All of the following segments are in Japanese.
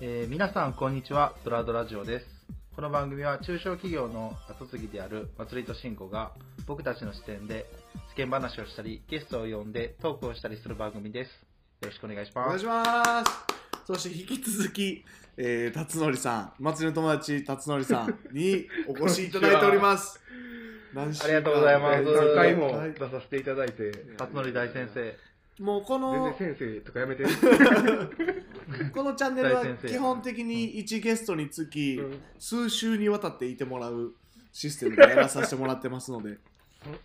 えー皆さんこんにちは。ドラドラジオです。この番組は中小企業の後継ぎである祭りと慎吾が僕たちの視点で世間話をしたりゲストを呼んでトークをしたりする番組です。よろしくお願いします。お願いします。そして引き続き、えー、辰徳さん祭りの友達辰徳さんにお越しいただいております。ありがとうございます。何回もはい。出させていただいて、辰徳大先生。もうこ全の然先生とかやめて。このチャンネルは基本的に1ゲストにつきうん。数週にわたっていてもらうシステムでやらさせてもらってますので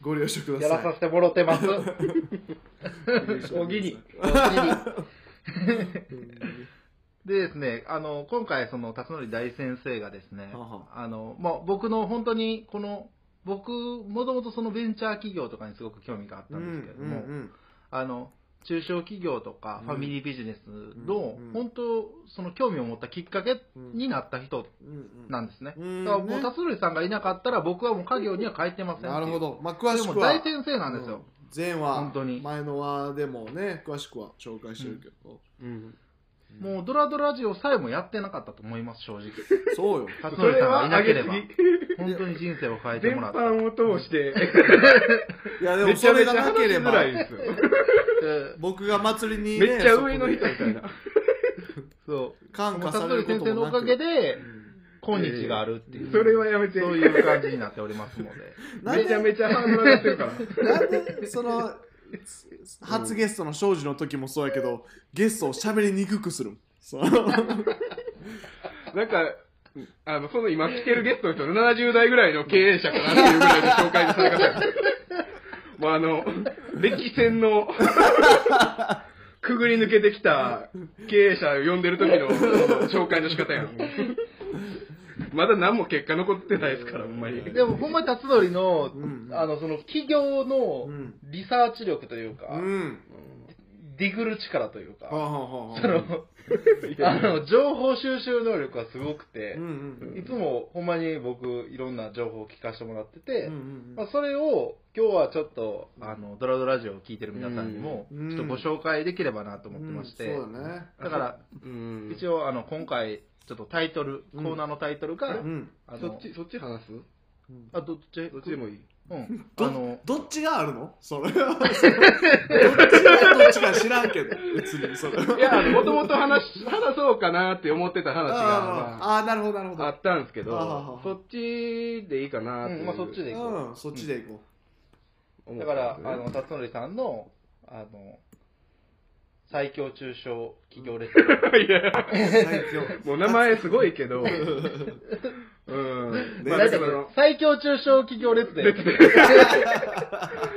ご了承ください。やらさせてもろてます。おぎに。でですね、あの、今回、その、辰徳大先生がですねはは、あ。の、まあ、僕の本当に、この、僕、もともとそのベンチャー企業とかにすごく興味があったんですけれども、うんうん。あの、中小企業とかうん。ファミリービジネスのうん、本当、その興味を持ったきっかけになった人なんですね。うん。だからもう、ね辰徳さんがいなかったら、僕はもう家業には帰ってませんなるほ。ど。まあ詳でもしくは。大先生なんですよ。うん。前話。本当に。前の話でもね詳しくは紹介してるけど、うん。もう、ドラドラジオさえもやってなかったと思います、正直。そうよ。辰徳さんがいなければ。本当に人生を変えて全もらった。般を通して、いやでめもそれがなければ僕が祭りにねめっちゃ上の人みたいな。そう。感化されること辰徳先生のもなくおかげで、今日があるっていう。それはやめて。そういう感じになっておりますので。めちゃめちゃハードル上がってるから。なんでその初ゲストの庄司の時もそうやけどゲストを喋りにくくするん？そう なんか、あの、その今来てるゲストの人、70代ぐらいの経営者かなっていうぐらいの紹介のされ方やもうあの、歴戦の、くぐり抜けてきた経営者を呼んでる時の紹介の仕方やん。まだ何も結果残ってないですから、ほんまに。でも、ほんまに辰徳のうん、あの、その、企業のうんリサーチ力というか、うんディグる力というか、その、あの、情報収集能力がすごくていつもほんまに僕、いろんな情報を聞かせてもらってて、まあ、それを今日はちょっと、あの、ドラドラジオを聞いてる皆さんにも、うんちょっとご紹介できればなと思ってまして、うんそうだね。だから、うん。一応、あの、今回、ちょっとタイトル、うん。コーナーのタイトルが、そっち、そっち話す？あ、どっち？どっちでもいい。うん。どあの、どっちがあるの？それは どっちがどっちか知らんけど別にそれはいや、もともと話し、話そうかなって思ってた話が、まああなるほどなるほど。あったんですけどそっちでいいかなっていう。うんまあそっちでいこう。うんそっちで行こ思だから、ったんですね。あの、辰徳さんの、あの、最強中小企業レッスン。いやう最強。もう名前すごいけど、うん。ねまあ、何だ最強中小企業レッスン。レッツデン。っ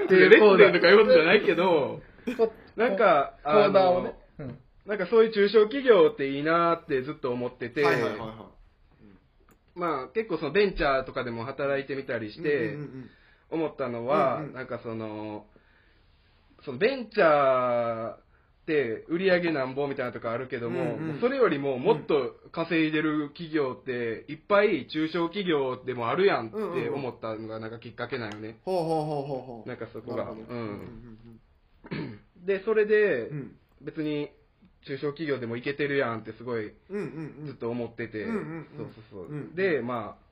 ていうレコーナー。ッツデンとかいうことじゃないけど、こなんか、コーナーをなんかそういう中小企業っていいなってずっと思ってて、はいはいはいはまあ結構そのベンチャーとかでも働いてみたりしいて思ったのは、うんうん。なんかその、そのベンチャーって売り上げなんぼみたいなとこあるけども、うんうん。それよりももっと稼いでる企業っていっぱい中小企業でもあるやんって思ったのがなんかきっかけなんよね。ほうほうほうほうほう。なんかそこが。うん。で、それで別に中小企業でもいけてるやんってすごいずっと思ってて、そうそうそう。うんで、まあ、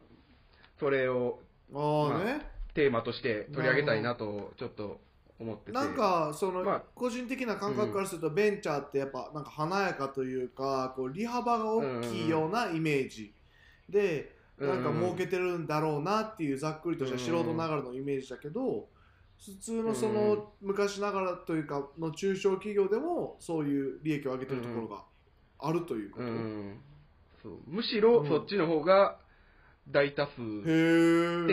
それをああね。テーマとして取り上げたいなとちょっと思ってて。なんかそのまあ個人的な感覚からするとベンチャーってやっぱなんか華やかというかこう利幅が大きいようなイメージ。でうんなんか儲けてるんだろうなっていうざっくりとした素人ながらのイメージだけど普通のその昔ながらというかの中小企業でもそういう利益を上げてるところがあるということ、へうんそう。むしろそっちの方が大多数ってえ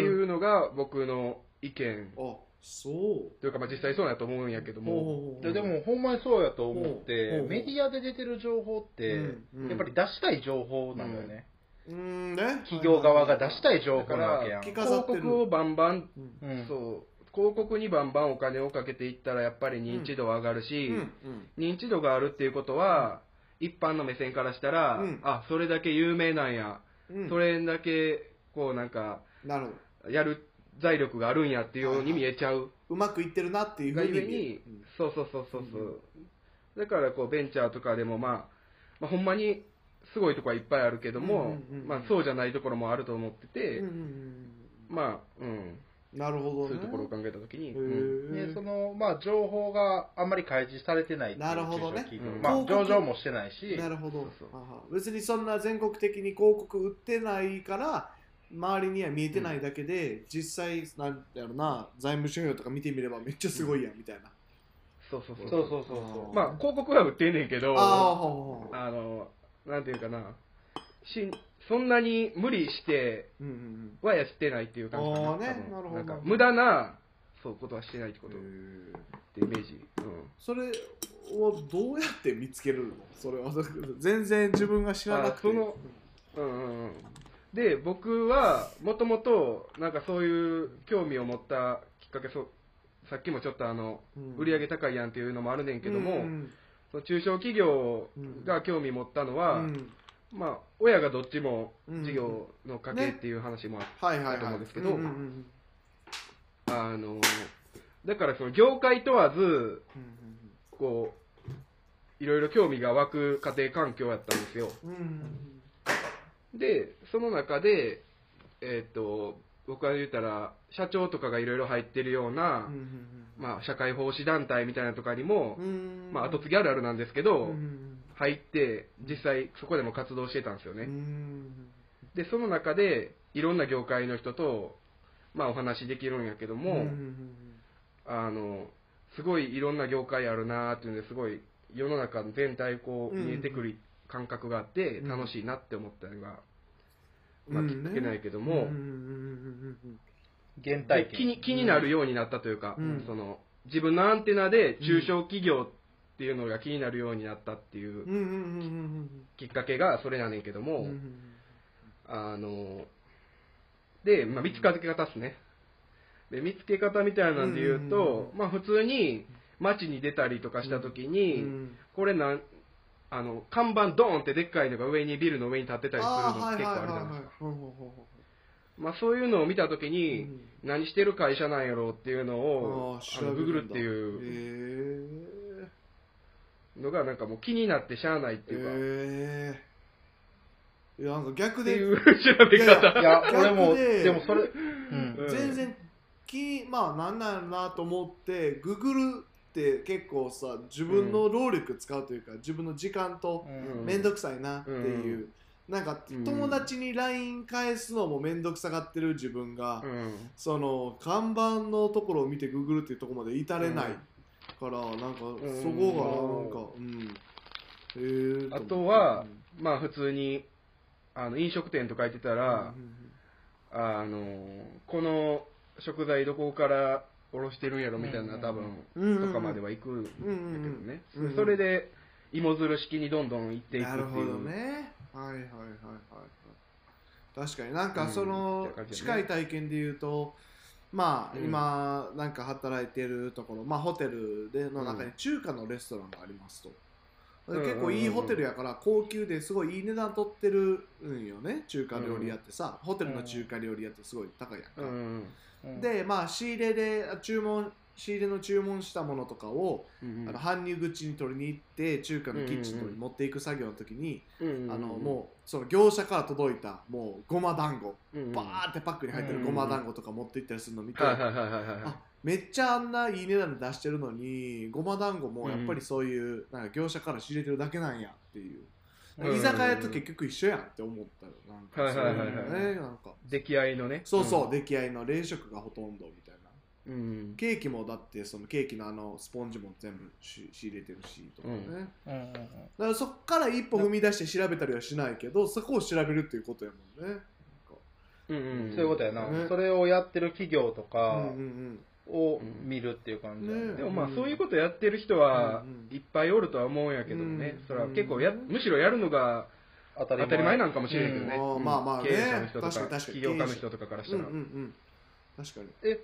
いうのが僕の意見。あそう。というか、まあ、実際そうやと思うんやけども、ででも、ほんまにそうやと思ってう、メディアで出てる情報って、やっぱり出したい情報なんだよね。うーんね。企業側が出したい情報なわけやん。広告をバンバン、うん。うん。そう。広告にバンバンお金をかけていったらやっぱり認知度は上がるし、うん。うん。認知度があるっていうことは、一般の目線からしたら、うん。あそれだけ有名なんや、うん。それだけこうなんかやる財力があるんやっていうように見えちゃう。うまくいってるなっていうふがうにゆえに、そうそうそうそうそう、だからこうベンチャーとかでもまあ、まあ、ほんまにすごいところはいっぱいあるけども、まあ、そうじゃないところもあると思ってて、まあ、うん、なるほどね。そういうところを考えたときに、へうん。そのまあ、情報があんまり開示されてないなるほどね。まあ、上場もしてないし、なるほど。別にそんな全国的に広告売ってないから周りには見えてないだけで、実際なんだろうな財務諸表とか見てみればめっちゃすごいやんみたいな、そうそうそう。そうそうそうそう。まあ、広告は売ってんねんけど、ああほうほうほうあの、なんていうかな、しそんなに無理してうんうんはやってないっていう感じかな。ねなるほどんか無駄な、そう、ことはしてないってことってイメージ。うん。それをどうやって見つけるのそれは全然自分が知らなくてあそのうんうんうんで僕はもともとなんかそういう興味を持ったきっかけそうさっきもちょっとあの、うん。売り上げ高いやんっていうのもあるねんけども、うんその中小企業が興味持ったのは、うん。まあ親がどっちもうん事業の家系っていう話もあはいはいはい。だと思うん。ですけどあのだからその業界問わずうんこういろいろ興味が湧く家庭環境やったんですよ。うんうんでその中でえっ、と僕は言ったら社長とかがいろいろ入ってるような、うんうんまあ、社会奉仕団体みたいなとかにも、うん。うんまあ、後継ぎあるあるなんですけど、うんうん入って実際そこでも活動してたんですよね、うんでその中でいろんな業界の人と、まあ、お話できるんやけども、うんうんあのすごいいろんな業界あるなーっていうんですごい世の中全体こううん。見えてくる感覚があってうん。楽しいなって思ったのが、うんまあ、きっかけないけども、うんうんうんうん原体験。で気に気になるようになったというか、うん。その自分のアンテナで中小企業っていうのが気になるようになったっていうきっかけがそれやねんけども、うんうんあので、まあ、見つかけ方ですね。で見つけ方みたいなんで言うと、うんまあ、普通に街に出たりとかした時に、うん。これなんあの看板ドーンってでっかいのが上にビルの上に立ってたりするの結構あるじゃないでまあ、そういうのを見た時うに、うん。何してる会社なんやろうっていうのをあのググるってへいうえのがなんかもう気になってしゃあないっていうか、いやなんか逆で。っていう調べ方。いや、逆俺も、で。でもそれ、全然気まあなんなんやろなと思ってググるって結構さ自分の労力使うというか、自分の時間とうん。面倒くさいなっていう、なんかうん。友達に LINE 返すのも面倒くさがってる自分が、うん。その看板のところを見てググるっていうところまで至れないうん。から、なんかん。そこがなんかうん。へえあとは、まあ普通にあの飲食店とか行ってたら、あのこの食材どこからおろしてるんやろみたいな、うん多分、とかまでは行くんだけどね、うんうんそれで芋づる式にどんどん行っていくっていう。なるほどね。はいはいはいはいはい。確かになんかその、近い体験で言うとまあ、うん。今なんか働いてるところまあホテルでの中に中華のレストランがありますと、結構いいホテルやから高級ですごいいい値段取ってるんよね。中華料理屋ってさ、ホテルの中華料理屋ってすごい高いやんか、でまあ仕入れで注文仕入れの注文したものとかを、うんあの搬入口に取りに行って中華のキッチンに持っていく作業の時に、うんあのもうその業者から届いたもうごま団子、うんうん。バーってパックに入ってるごま団子とか持って行ったりするの見て、はいはいはいはいはい。あめっちゃあんないい値段で出してるのにごま団子もやっぱりそういう、なんか業者から仕入れてるだけなんやっていう、うん。居酒屋と結局一緒やんって思ったよ。なんかはいはいはいはいそうい。うのねなんか。出来合いのね。そうそう、出来合いの冷食がほとんどみたいな。うん、うんケーキもだってそのケーキのあのスポンジも全部し仕入れてるしとかね、うん。うんうんうんだからそっから一歩踏み出して調べたりはしないけどそこを調べるっていうことやもんね。うんうん。そういうことやな、ね。それをやってる企業とうんかうんを見るっていう感じだよねねでもまあそういうことやってる人はうんいっぱいおるとは思うんやけどね、うん。それは結構やむしろやるのが当た当たり前なんかもしれんけどね、うん。まあまあね。経営者の人とか起業家の人とかからしたら、うんうんうん。確かに。え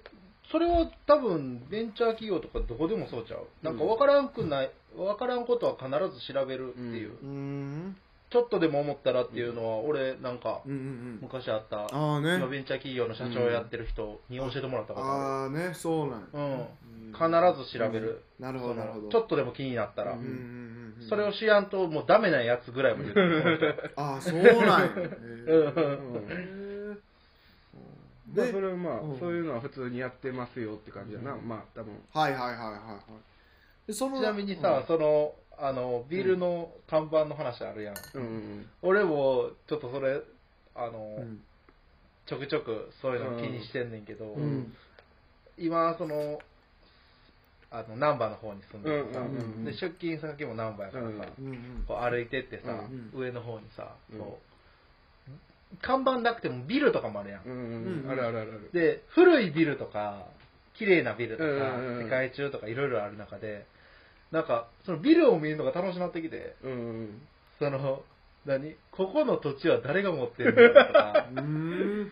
それは多分ベンチャー企業とかどこでもそうちゃう？なんか分からんくない分からんことは必ず調べるっていう、うーんちょっとでも思ったらっていうのは、俺、なんか、うんうんうん。昔あった、ああね。今ベンチャー企業の社長をやってる人に教えてもらったことあああねそうなん。うん。うん。必ず調べる。なるほどなるほど。ちょっとでも気になったら。うんうんうんうん。それをしやんと、もうダメなやつぐらいも言ってる。ああそうなんや。まあ、それはまあ、うん。そういうのは普通にやってますよって感じだな、まあ多分。はいはいはいはいはい。でそのちなみにさ、その、あの、ビルの看板の話あるやん。うん。うん俺も、ちょっとそれ、あの、うん。ちょくちょくそういうの気にしてんねんけど、うん。うん今、その、あの、難波の方に住んでるさ、うんうんうんで、出勤先も難波やからさ、うんうんこう歩いてってさ、うん上の方にさ、うん。こう看板なくてもビルとかもあるやん。うんうんうん。あるあるあるで、古いビルとか、綺麗なビルとか、うんうんうん。世界中とかいろいろある中で、なんか、そのビルを見るのが楽しくなってきて、うんうんその、何？ここの土地は誰が持ってるんだろうとか、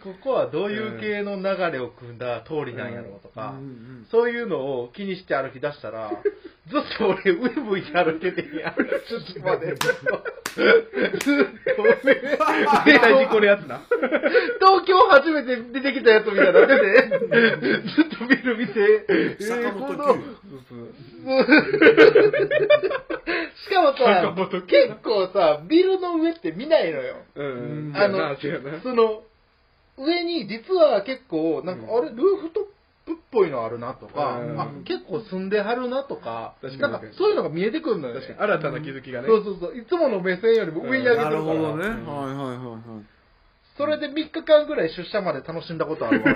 ここはどういう系の流れを組んだ通りなんやろうとか、うんうんそういうのを気にして歩き出したら、ずっと俺上向いて歩いててんや。ちょっと待って。絶対事故るやつな。東京初めて出てきたやつみたいになってて、ずっとビル見て、坂本九このしかもさ結構さ、ビルの上って見ないのよ。うん。うんあのその、上に実は結構、なんか、うん。あれ、ルーフトップっぽいのあるなとか、うん。あ、結構住んではるなとか、確かに。なんかそういうのが見えてくるのよ、ね。確かに。新たな気づきがね。そうそうそう。いつもの目線よりも上に上げてるから。なるほどね、うん。はいはいはいはい。それで3日間ぐらい出社まで楽しんだことあるわ。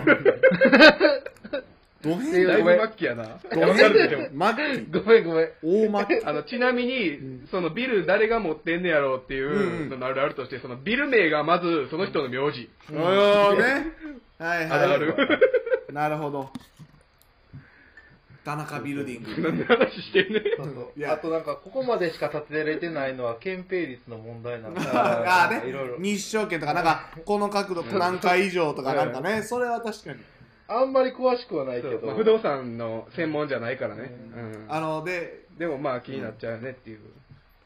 どってい変だいぶ末期やな。わどかるでしょ変マッキごめんごめん。大マッキあのちなみに、そのビル誰が持ってんねやろうっていうののあるあるとして、そのビル名がまずその人の名字。おーね。はいはい。あるある。なるほど。田中ビルディング。何の話してんねん。そうそういや。あとなんか、ここまでしか建てられてないのは、憲兵率の問題なんだ。ああね。いろいろ。日照権とかなんかこの角度何回以上とかなんかね。それは確かに。あんまり詳しくはないけど。まあ不動産の専門じゃないからね。うん。あのででもまあ気になっちゃうよねっていう。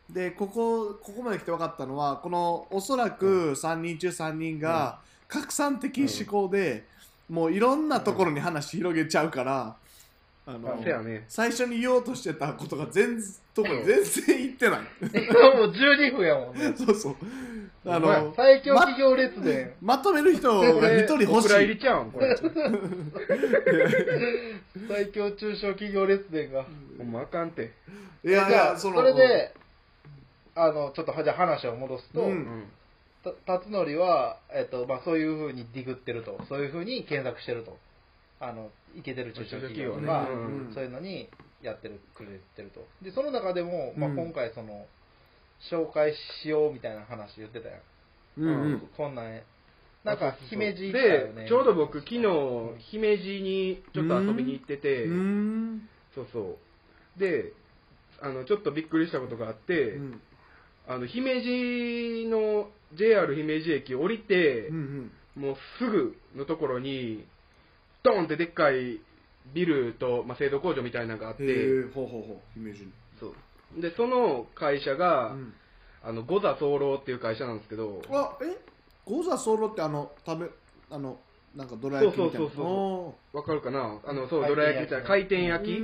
でここここまで来て分かったのはこのおそらく3人中3人が拡散的思考で、もういろんなところに話広げちゃうから、あのやね。最初に言おうとしてたことが全然とこに全然言ってない今 もう12分やもんね。そうそうああの最強企業列伝。まとめる人が一人欲しお蔵入りいちゃうんこれ。最強中小企業列伝が。ほんまあかんて。いやいじゃあ、やそれで、あの、ちょっとじゃあ話を戻すと、ううんん。た辰徳は、えっとまあ、そういうふうにディグってると、そういうふうに検索してると、あのいけてる中小企業とか、うん。うんそういうのにやってるくれてると。で、その中でも、まあ、うん。今回、その、紹介しようみたいな話言ってたやん。うんうん。こんなんや。なんか、姫路行ったで。ちょうど僕昨日姫路にちょっと遊びに行ってて、うーん。そうそう。であのちょっとびっくりしたことがあって、うん。あの姫路の JR 姫路駅降りて、うんもうすぐのところにドーンってでっかいビルと、まあ、製造工場みたいなのがあって、ほうほうほう姫路に。そう。でその会社が、うん。あの五座早漏っていう会社なんですけどあえ？ゴザソロってあの食べあのなんかどら焼きみたいな？そうそうそうわかるかな？あのそう回転どら焼きみたいな。回転焼き、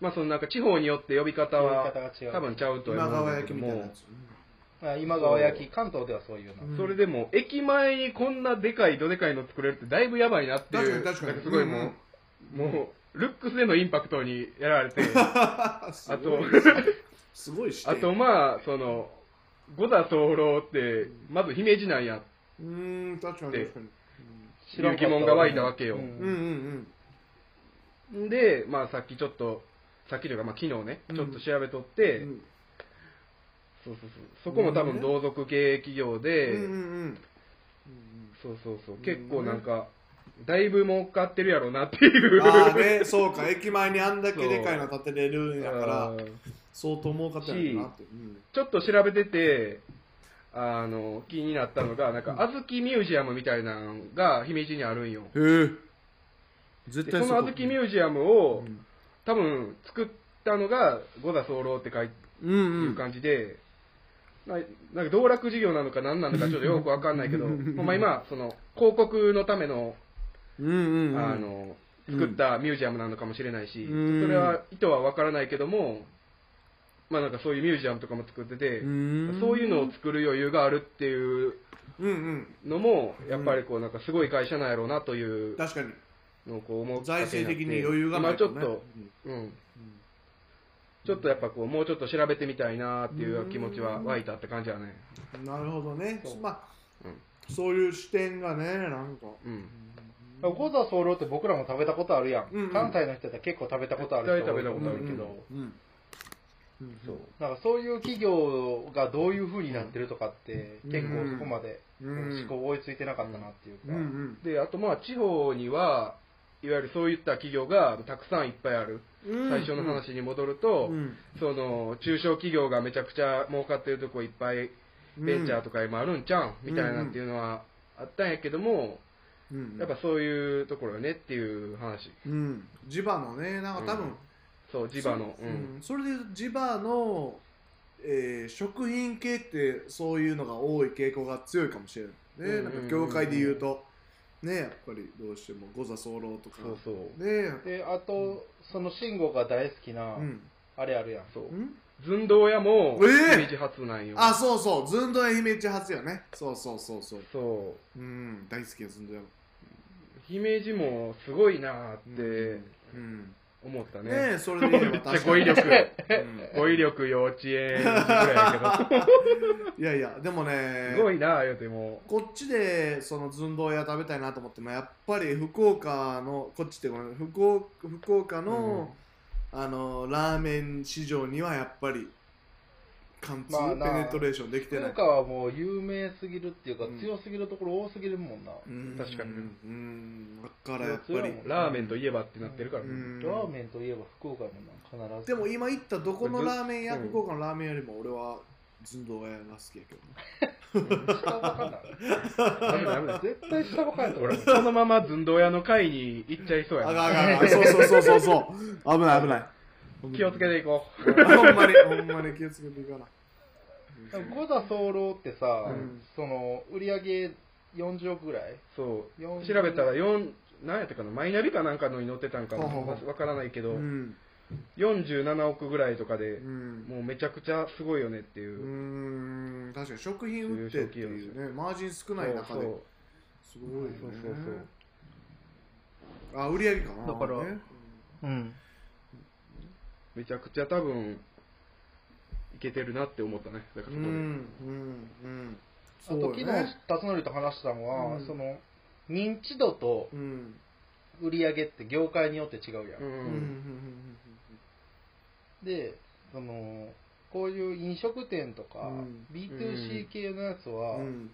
まあそのなんか地方によって呼び方は多分ちゃうと思うんだ川焼きけどもみたいなやつ。あ今川焼き、関東ではそういうの。うん。それでも駅前にこんなでかいどでかいの作れるってだいぶやばいなっていう確かに確かに。すごいもう、もうルックスでのインパクトにやられてああとすごい視点あとまあその五座早漏ってまず姫路なんや。うーん確かに確かに。っていう疑問が湧いたわけよ、うんうんうん。でまあさっきちょっとさっきというかまあ昨日ねうん。ちょっと調べとっうて、んそうそうそう。そこも多分同族系企業で、うんうんうん。そうそうそう。うん結構なんかだいぶ儲かってるやろうなっていう。ああねそうか。駅前にあんだけでかいの建てれるんやからうん相当儲かってるなって。うん。ちょっと調べててあの気になったのがなんか小豆ミュージアムみたいなのが姫路にあるんよ。へえ。絶で対その小豆ミュージアムをうん。多分作ったのが五座早漏って書いてうんういうん感じで、ななんか道楽事業なのか何なのかちょっと よくわかんないけど、ま今、その、広告のための、うんうんうん。あの、作ったミュージアムなのかもしれないし、うん。それは意図はわからないけども、まあなんかそういうミュージアムとかも作ってて、うん。そういうのを作る余裕があるっていうのも、やっぱりこうなんかすごい会社なんやろうなという確かに。のをこう思う財政的に余裕がないとね。今ちょっと、うん。ちょっとやっぱこう、もうちょっと調べてみたいなっていう気持ちは湧いたって感じはね。うんなるほどね。そう。まあうん。そういう視点がねなんか。うん。ゴザソウロって僕らも食べたことあるやん、うんうん。関西の人だったら結構食べたことある人食べたことあるけど、うんそう。なんかそういう企業がどういう風になってるとかって、うん結構そこまでうん。思考追いついてなかったなっていうか、うんうん。で、あとまあ地方には、いわゆるそういった企業がたくさんいっぱいある。うん。最初の話に戻ると、うん。その中小企業がめちゃくちゃ儲かってるとこいっぱいベンチャーとか今あるんちゃうんみたいなっていうのはあったんやけども、うん。やっぱそういうところよねっていう話。うん。地場のねなんか多分、うん。そう、地場の。うん。うん。それで地場の、えー食品系ってそういうのが多い傾向が強いかもしれないね、うん。なんか業界で言うとねやっぱりどうしても五座候とか。そうそう。ね。であとその慎吾が大好きな、うん。あれあるやんそう。うん？寸胴屋もえー姫路発なんよ。あそうそう。ずんどや姫路発よね。そうそうそうそう。そう。うん。大好きやずんどや姫路もすごいなーって。うん思ったね。ねえそれで言えめっちゃ語彙力。うん語彙力幼稚園児ぐらいやけ いやいやでもねど、すごいなー言うても。こっちでその寸胴屋食べたいなと思ってもやっぱり福岡のこっちってごめん福岡福岡の、あのラーメン市場にはやっぱり貫通、まあな。ペネトレーションできてない。福岡はもう有名すぎるっていうか、うん。強すぎるところ多すぎるもんな、うん。確かに。うん。だからやっぱり。ラーメンといえばってなってるからね。うん。ラーメンといえば福岡やもんな必ず。でも今言ったどこのラーメン屋、うん福岡のラーメンよりも俺は寸胴屋が好きやけどね。下ばかんないダメだ。ダメだ絶対下ばかんやと俺、俺このまま寸胴屋の会に行っちゃいそうやあな。あかんあそうそうそうそうそう。危ない危ない気をつけていこほんまにほんまに気をつけていかな五座候ってさ、うん。その売り上げ40億ぐらい？う。そう。40調べたら4、何やったかな、マイナビかなんかのに載ってたんかわからないけど、うん。47億ぐらいとかでう、ん。もうめちゃくちゃすごいよねっていう。う。ん。確かに食品売ってっていうねマージン少ない中で。そうすごいよね。そうそうそう。あ売り上げかな。だからね。うんめちゃくちゃ多分、いけてるなって思ったね。だからそこで。うんうんうん。あと昨日辰徳と話したのは、うん。その認知度とうん。売り上げって業界によって違うやん、ううん。うん。ん。でそのこういう飲食店とか、うん。B2C 系のやつは、うん。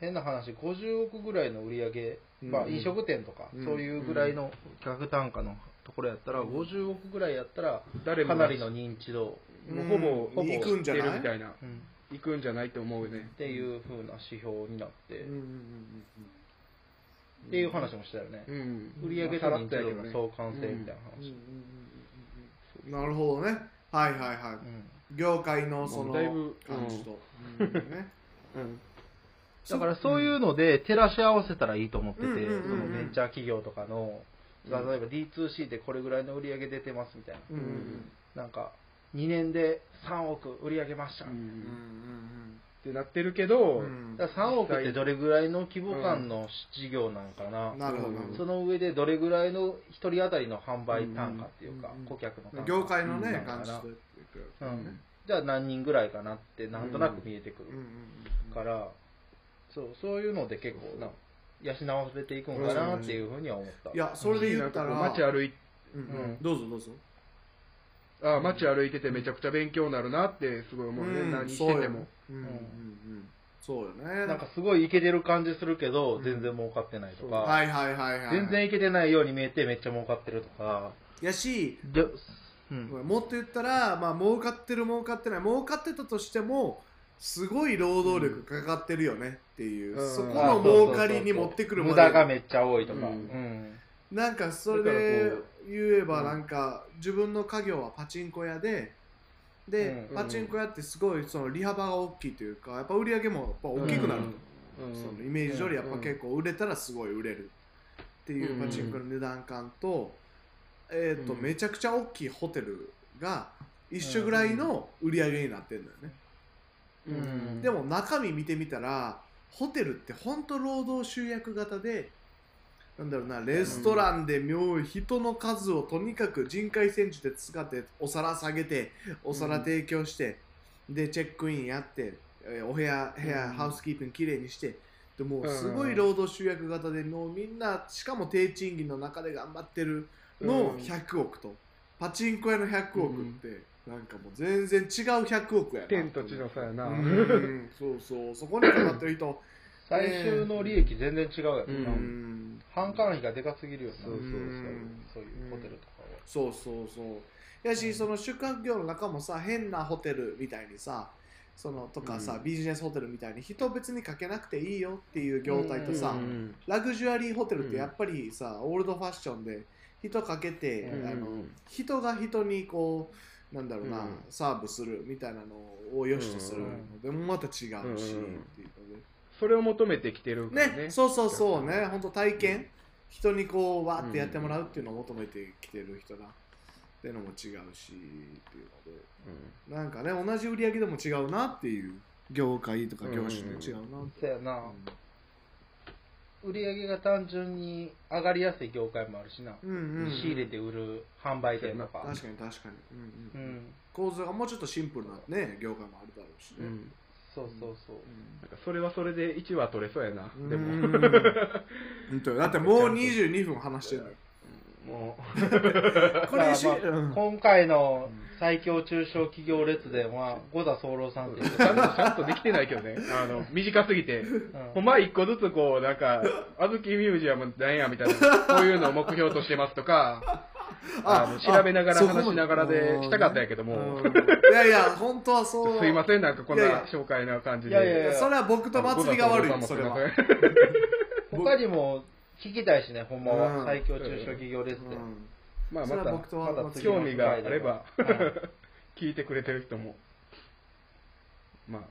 変な話50億ぐらいの売り上げ、まあ、うん飲食店とか、うん。そういうぐらいの価格単価のところやったら、50億ぐらいやったら誰もかなりの認知度、もうほぼ、ほぼ行くんじゃない？知ってるみたいな。うん。行くんじゃないと思うよね。っ。ていう風な指標になって、っていう話もしたよね、うん。売り上げと認知度のね。相関性みたいな話、うんなるほどね。はいはいはい。うん。業界のその感じと。だからそういうので照らし合わせたらいいと思ってて、そのベンチャー企業とかの、例えば D2C でこれぐらいの売り上げ出てますみたいな、うんうんなんか2年で3億売り上げました、うんうんうんってなってるけど、うん。だから3億ってどれぐらいの規模感の事業なんかな、なるほど。なるほその上でどれぐらいの1人当たりの販売単価っていうか、うんうん顧客の単価。ど業界のね感じとうん。じゃあ何人ぐらいかなってなんとなく見えてくるうんうんから、そうそういうので結構な養わせていくんかなっていうふうには思った、いやそれで言ったら。街歩いうんどうぞどうぞ。あ街歩いててめちゃくちゃ勉強になるなってすごい思うね、うん。何してても。そうようん。うんうんそうよね。なんかすごいイケてる感じするけど、うん。全然儲かってないとか、はいはいはいはい全然イケてないように見えてめっちゃ儲かってるとか、やしでうん。もっと言ったらまあ儲かってる儲かってない。儲かってたとしてもすごい労働力かかってるよねっていう、うん。そこの儲かりに持ってくる無駄がめっちゃ多いとか、ううん。んなんかそれでこ言えばうん。なんか自分の家業はパチンコ屋でで、うん。パチンコ屋ってすごいその利幅が大きいというかやっぱ売り上げもやっぱ大きくなると、うん。そのイメージ通りやっぱ結構売れたらすごい売れるっていうパチンコの値段感と,、えーとうん。めちゃくちゃ大きいホテルが一緒ぐらいの売り上げになってるんだよね、うん。でも中身見てみたらホテルって本当労働集約型でなんだろうなレストランで妙い人の数をとにかく人海戦術で使ってお皿下げてお皿提供して、でチェックインやってえーお部屋部屋、うん。ハウスキープンきれいにしてでもううんすごい労働集約型でもうみんなしかも低賃金の中で頑張ってるのうん。100億と、パチンコ屋の100億って、なんかもう全然違う100億やな。天と地の差やな。うん。そうそう。そこにかかってる人。最終の利益全然違うやろな、うん。販管費がでかすぎるよな。そうそうそうそういうホテルとかは、そうそうそう。やしその宿泊業の中もさ変なホテルみたいにさそのとかさ、うん。ビジネスホテルみたいに人別にかけなくていいよっていう業態とさ、うん。ラグジュアリーホテルってやっぱりさ、オールドファッションで人かけて、うんあの人が人にこうなんだろうな、うん。サーブするみたいなのを良しとするのでもまた違うし、うんうん。っていうので。それを求めてきてるね。ね。そうそうそうね。本当体験。人にこうわーってやってもらうっていうのを求めてきてる人だ。っていうのも違うしっていうので。なんかね同じ売り上げでも違うなっていう業界とか業種で違うなって、そうやな、売り上げが単純に上がりやすい業界もあるしな、うんうんうん。仕入れて売る販売店とか。確かに確かに、うんうん。うん。構図がもうちょっとシンプルなね業界もあるだろうしね、うん。そうそうそう。なんかそれはそれで1話取れそうやな。でも、だってもう 22分話してるのよも これまあうん。今回の最強中小企業列伝は五田早漏さんっていうう、ちゃんとちゃんとできてないけどね。あの、短すぎて。ほんま一個ずつこう、なんか、あずきミュージアムなんやみたいな、こういうのを目標としてますとか、あの調べながら話しながらでしたかったんやけども、うん。いやいや本当はそう。すいません、なんかこんな紹介な感じで。いやいやいやそれは僕と祭りが悪いそれは、他にも聞きたいしねほんまは、うん。最強中小企業列伝、うん。まあまそれは僕とた、は興味があれば。うん、聞いてくれてる人も、まあ、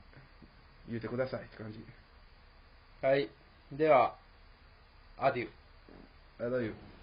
言うてくださいって感じ。はい。ではアデューあ、大丈夫。